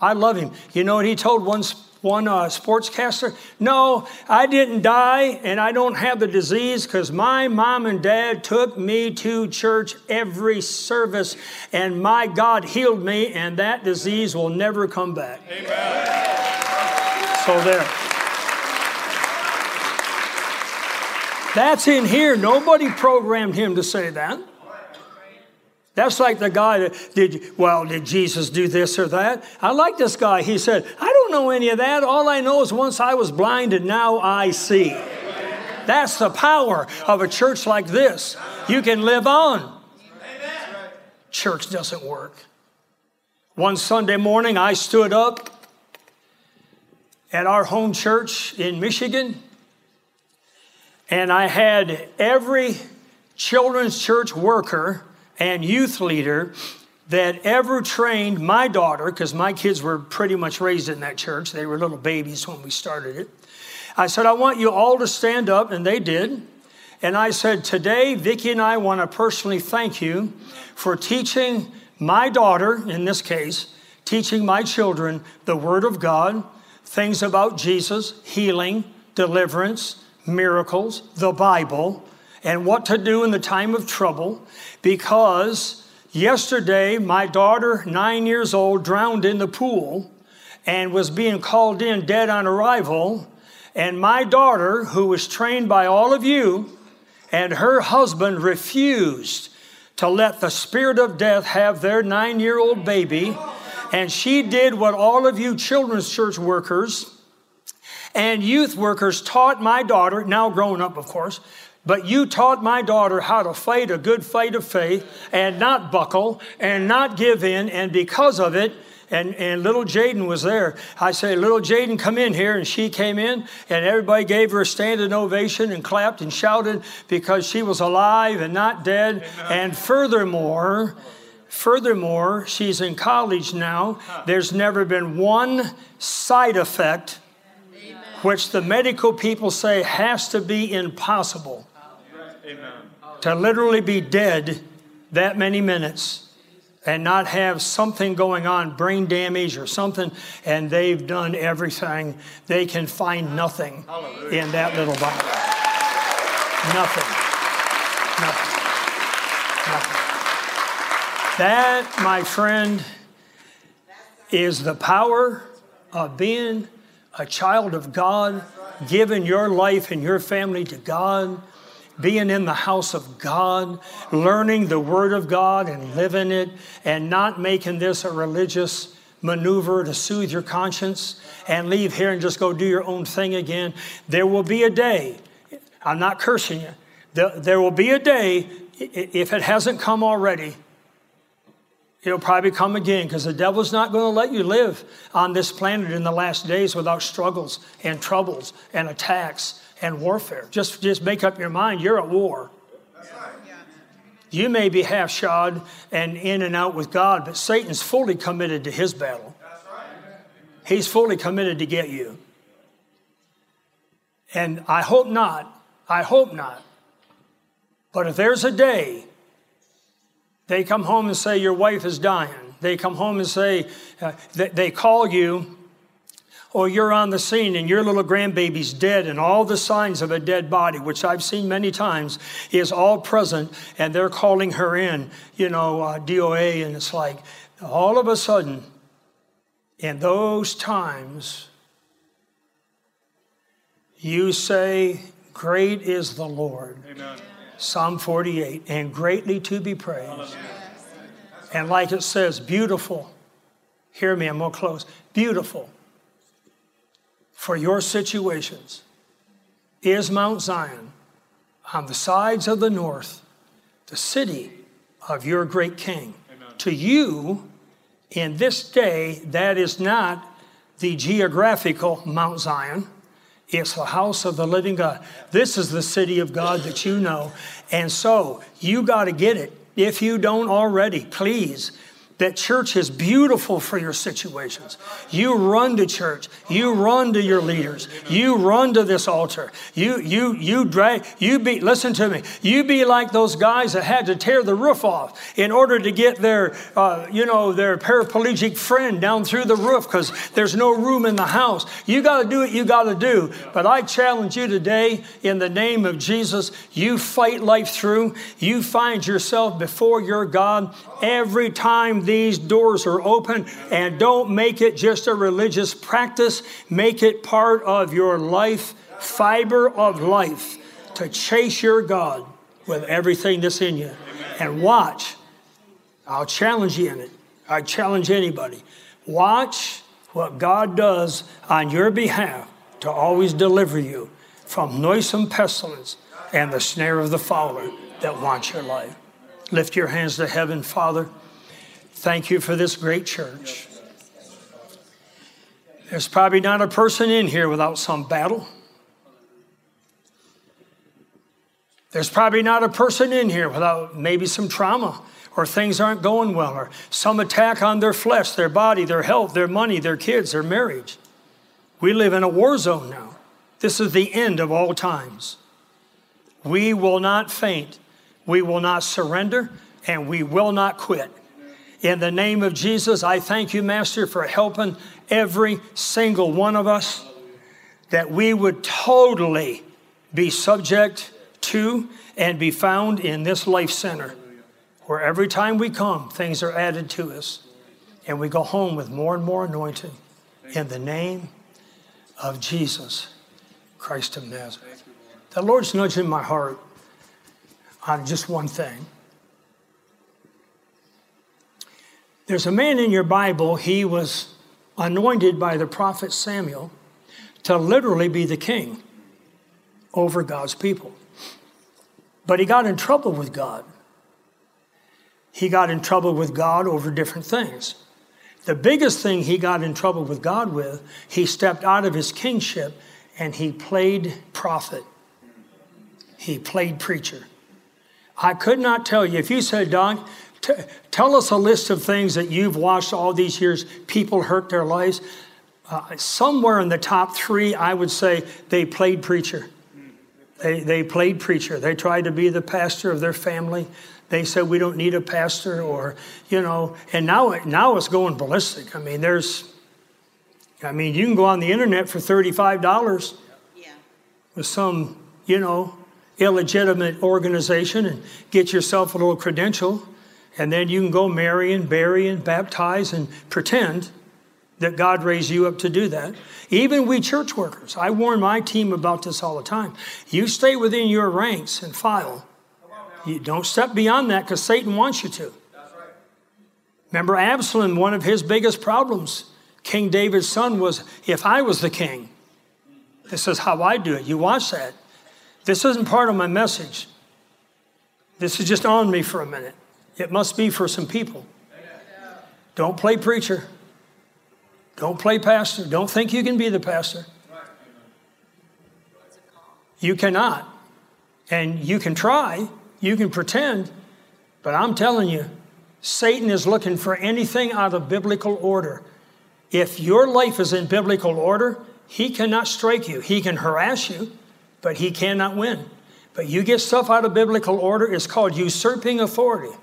[SPEAKER 2] I love him. You know what he told one, one uh, sportscaster? No, I didn't die and I don't have the disease because my mom and dad took me to church every service and my God healed me and that disease will never come back. Amen. So there. That's in here. Nobody programmed him to say that. That's like the guy that did, well, did Jesus do this or that? I like this guy. He said, I don't know any of that. All I know is once I was blind and now I see. That's the power of a church like this. You can live on. Church doesn't work. One Sunday morning, I stood up at our home church in Michigan and I had every children's church worker and youth leader that ever trained my daughter, because my kids were pretty much raised in that church. They were little babies when we started it. I said, I want you all to stand up, and they did. And I said, Today, Vicki and I want to personally thank you for teaching my daughter, in this case, teaching my children the Word of God, things about Jesus, healing, deliverance, miracles, the Bible, and what to do in the time of trouble. Because yesterday, my daughter, nine years old, drowned in the pool and was being called in dead on arrival. And my daughter, who was trained by all of you, and her husband refused to let the spirit of death have their nine year old baby. And she did what all of you children's church workers and youth workers taught my daughter, now grown up, of course, but you taught my daughter how to fight a good fight of faith and not buckle and not give in. And because of it, and, and little Jaden was there. I say, little Jaden, come in here. And she came in, and everybody gave her a standing ovation and clapped and shouted because she was alive and not dead. Amen. And furthermore, furthermore, she's in college now. There's never been one side effect. Which the medical people say has to be impossible. Amen. To literally be dead that many minutes and not have something going on, brain damage or something, and they've done everything. They can find nothing Hallelujah. in that little body. Nothing. Nothing. Nothing. That, my friend, is the power of being a child of God, giving your life and your family to God being in the house of God, learning the Word of God and living it, and not making this a religious maneuver to soothe your conscience and leave here and just go do your own thing again. There will be a day, I'm not cursing you, there will be a day, if it hasn't come already, it'll probably come again because the devil's not going to let you live on this planet in the last days without struggles and troubles and attacks and warfare. Just, just make up your mind, you're at war. You may be half shod and in and out with God, but Satan's fully committed to his battle. He's fully committed to get you. And I hope not. I hope not. But if there's a day they come home and say, Your wife is dying, they come home and say, uh, they call you or you're on the scene and your little grandbaby's dead and all the signs of a dead body, which I've seen many times, is all present and they're calling her in, you know, uh, DOA, and it's like all of a sudden, in those times, you say, Great is the Lord. Amen. Psalm 48, and greatly to be praised. And like it says, beautiful. Hear me, I'm more close. Beautiful for your situations is Mount Zion on the sides of the north, the city of your great king. Amen. To you, in this day, that is not the geographical Mount Zion. It's the house of the living God. This is the city of God that you know. And so you got to get it. If you don't already, please that church is beautiful for your situations. You run to church. You run to your leaders. You run to this altar. You you you drag you be listen to me. You be like those guys that had to tear the roof off in order to get their uh, you know their paraplegic friend down through the roof because there's no room in the house. You got to do what you got to do. But I challenge you today in the name of Jesus. You fight life through. You find yourself before your God every time these doors are open and don't make it just a religious practice, make it part of your life, fiber of life to chase your God with everything that's in you. And watch, I'll challenge you in it. I challenge anybody. Watch what God does on your behalf to always deliver you from noisome pestilence and the snare of the fowler that wants your life. Lift your hands to heaven, Father. Thank you for this great church. There's probably not a person in here without some battle. There's probably not a person in here without maybe some trauma or things aren't going well or some attack on their flesh, their body, their health, their money, their kids, their marriage. We live in a war zone now. This is the end of all times. We will not faint. We will not surrender and we will not quit. In the name of Jesus, I thank you, Master, for helping every single one of us that we would totally be subject to and be found in this life center where every time we come, things are added to us and we go home with more and more anointing in the name of Jesus Christ of Nazareth. The Lord's nudging my heart on just one thing. There's a man in your Bible, he was anointed by the prophet Samuel to literally be the king over God's people. But he got in trouble with God. He got in trouble with God over different things. The biggest thing he got in trouble with God with, he stepped out of his kingship and he played prophet. He played preacher. I could not tell you. If you said, Doc, t- tell us a list of things that you've watched all these years, people hurt their lives. Uh, somewhere in the top three, I would say they played preacher. They, they played preacher. They tried to be the pastor of their family. They said we don't need a pastor, or you know. And now, now it's going ballistic. I mean, there's, I mean, you can go on the internet for thirty-five dollars yeah. with some, you know, illegitimate organization and get yourself a little credential, and then you can go marry and bury and baptize and pretend that God raised you up to do that. Even we church workers, I warn my team about this all the time. You stay within your ranks and file. You don't step beyond that because Satan wants you to. Remember Absalom, one of his biggest problems, King David's son, was if I was the king, this is how I do it. You watch that. This isn't part of my message. This is just on me for a minute. It must be for some people. Don't play preacher. Don't play pastor. Don't think you can be the pastor. You cannot. And you can try, you can pretend, but I'm telling you, Satan is looking for anything out of biblical order. If your life is in biblical order, he cannot strike you. He can harass you, but he cannot win. But you get stuff out of biblical order, it's called usurping authority.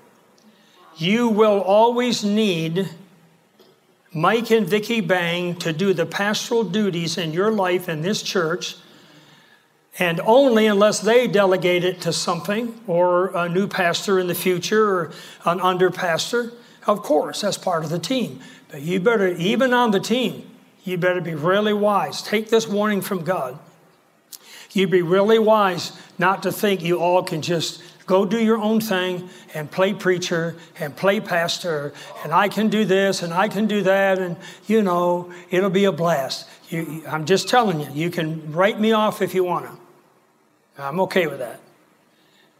[SPEAKER 2] You will always need Mike and Vicki Bang to do the pastoral duties in your life in this church, and only unless they delegate it to something or a new pastor in the future or an under pastor. Of course, that's part of the team. But you better, even on the team, you better be really wise. Take this warning from God. You'd be really wise not to think you all can just Go do your own thing and play preacher and play pastor, and I can do this and I can do that, and you know, it'll be a blast. You, I'm just telling you, you can write me off if you want to. I'm okay with that.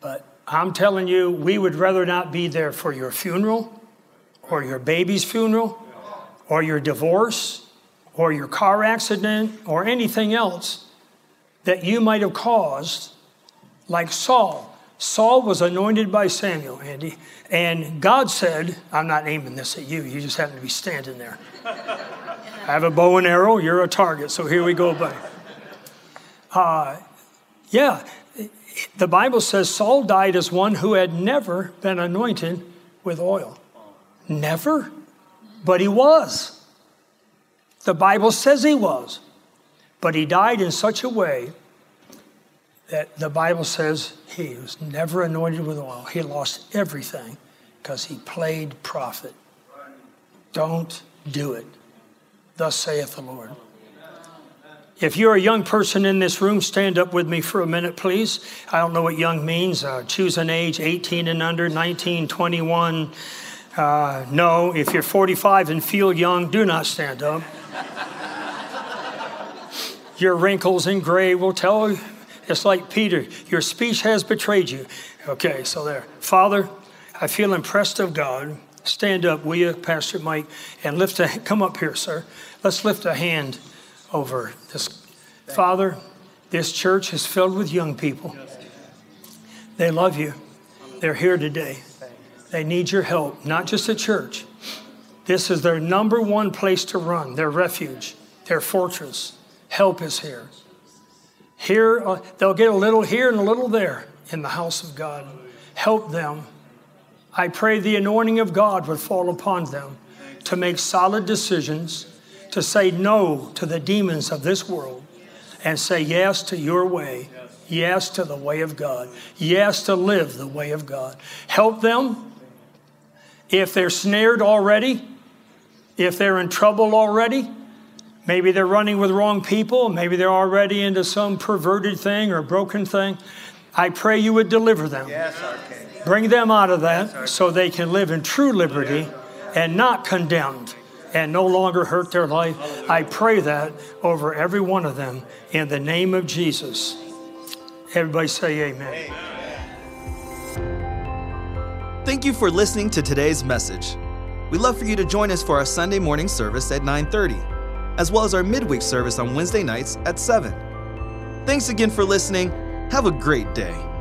[SPEAKER 2] But I'm telling you, we would rather not be there for your funeral or your baby's funeral or your divorce or your car accident or anything else that you might have caused, like Saul Saul was anointed by Samuel, Andy, and God said, I'm not aiming this at you, you just happen to be standing there. I have a bow and arrow, you're a target, so here we go, buddy. Uh, yeah, the Bible says Saul died as one who had never been anointed with oil. Never? But he was. The Bible says he was. But he died in such a way that the Bible says he was never anointed with oil. He lost everything because he played prophet. Don't do it. Thus saith the Lord. If you're a young person in this room, stand up with me for a minute, please. I don't know what young means. Uh, choose an age 18 and under, 19, 21. Uh, no, if you're 45 and feel young, do not stand up. [LAUGHS] Your wrinkles and gray will tell it's like Peter, your speech has betrayed you. Okay, so there. Father, I feel impressed of God. Stand up, will you, Pastor Mike, and lift a, come up here, sir. Let's lift a hand over this. Father, this church is filled with young people. They love you. They're here today. They need your help, not just a church. This is their number one place to run, their refuge, their fortress. Help is here. Here, uh, they'll get a little here and a little there. in the house of God. Help them. I pray the anointing of God would fall upon them to make solid decisions, to say no to the demons of this world, and say yes to your way, yes to the way of God, yes to live the way of God. Help them if they're snared already, if they're in trouble already. Maybe they're running with wrong people. Maybe they're already into some perverted thing or broken thing. I pray you would deliver them.
[SPEAKER 3] Yes, King.
[SPEAKER 2] Bring them out of that so they can live in true liberty and not condemned and no longer hurt their life. I pray that over every one of them in the name of Jesus. Everybody say amen.
[SPEAKER 1] Thank you for listening to today's message. We'd love for you to join us for our Sunday morning service at 9:30, as well as our midweek service on Wednesday nights at 7. Thanks again for listening. Have a great day.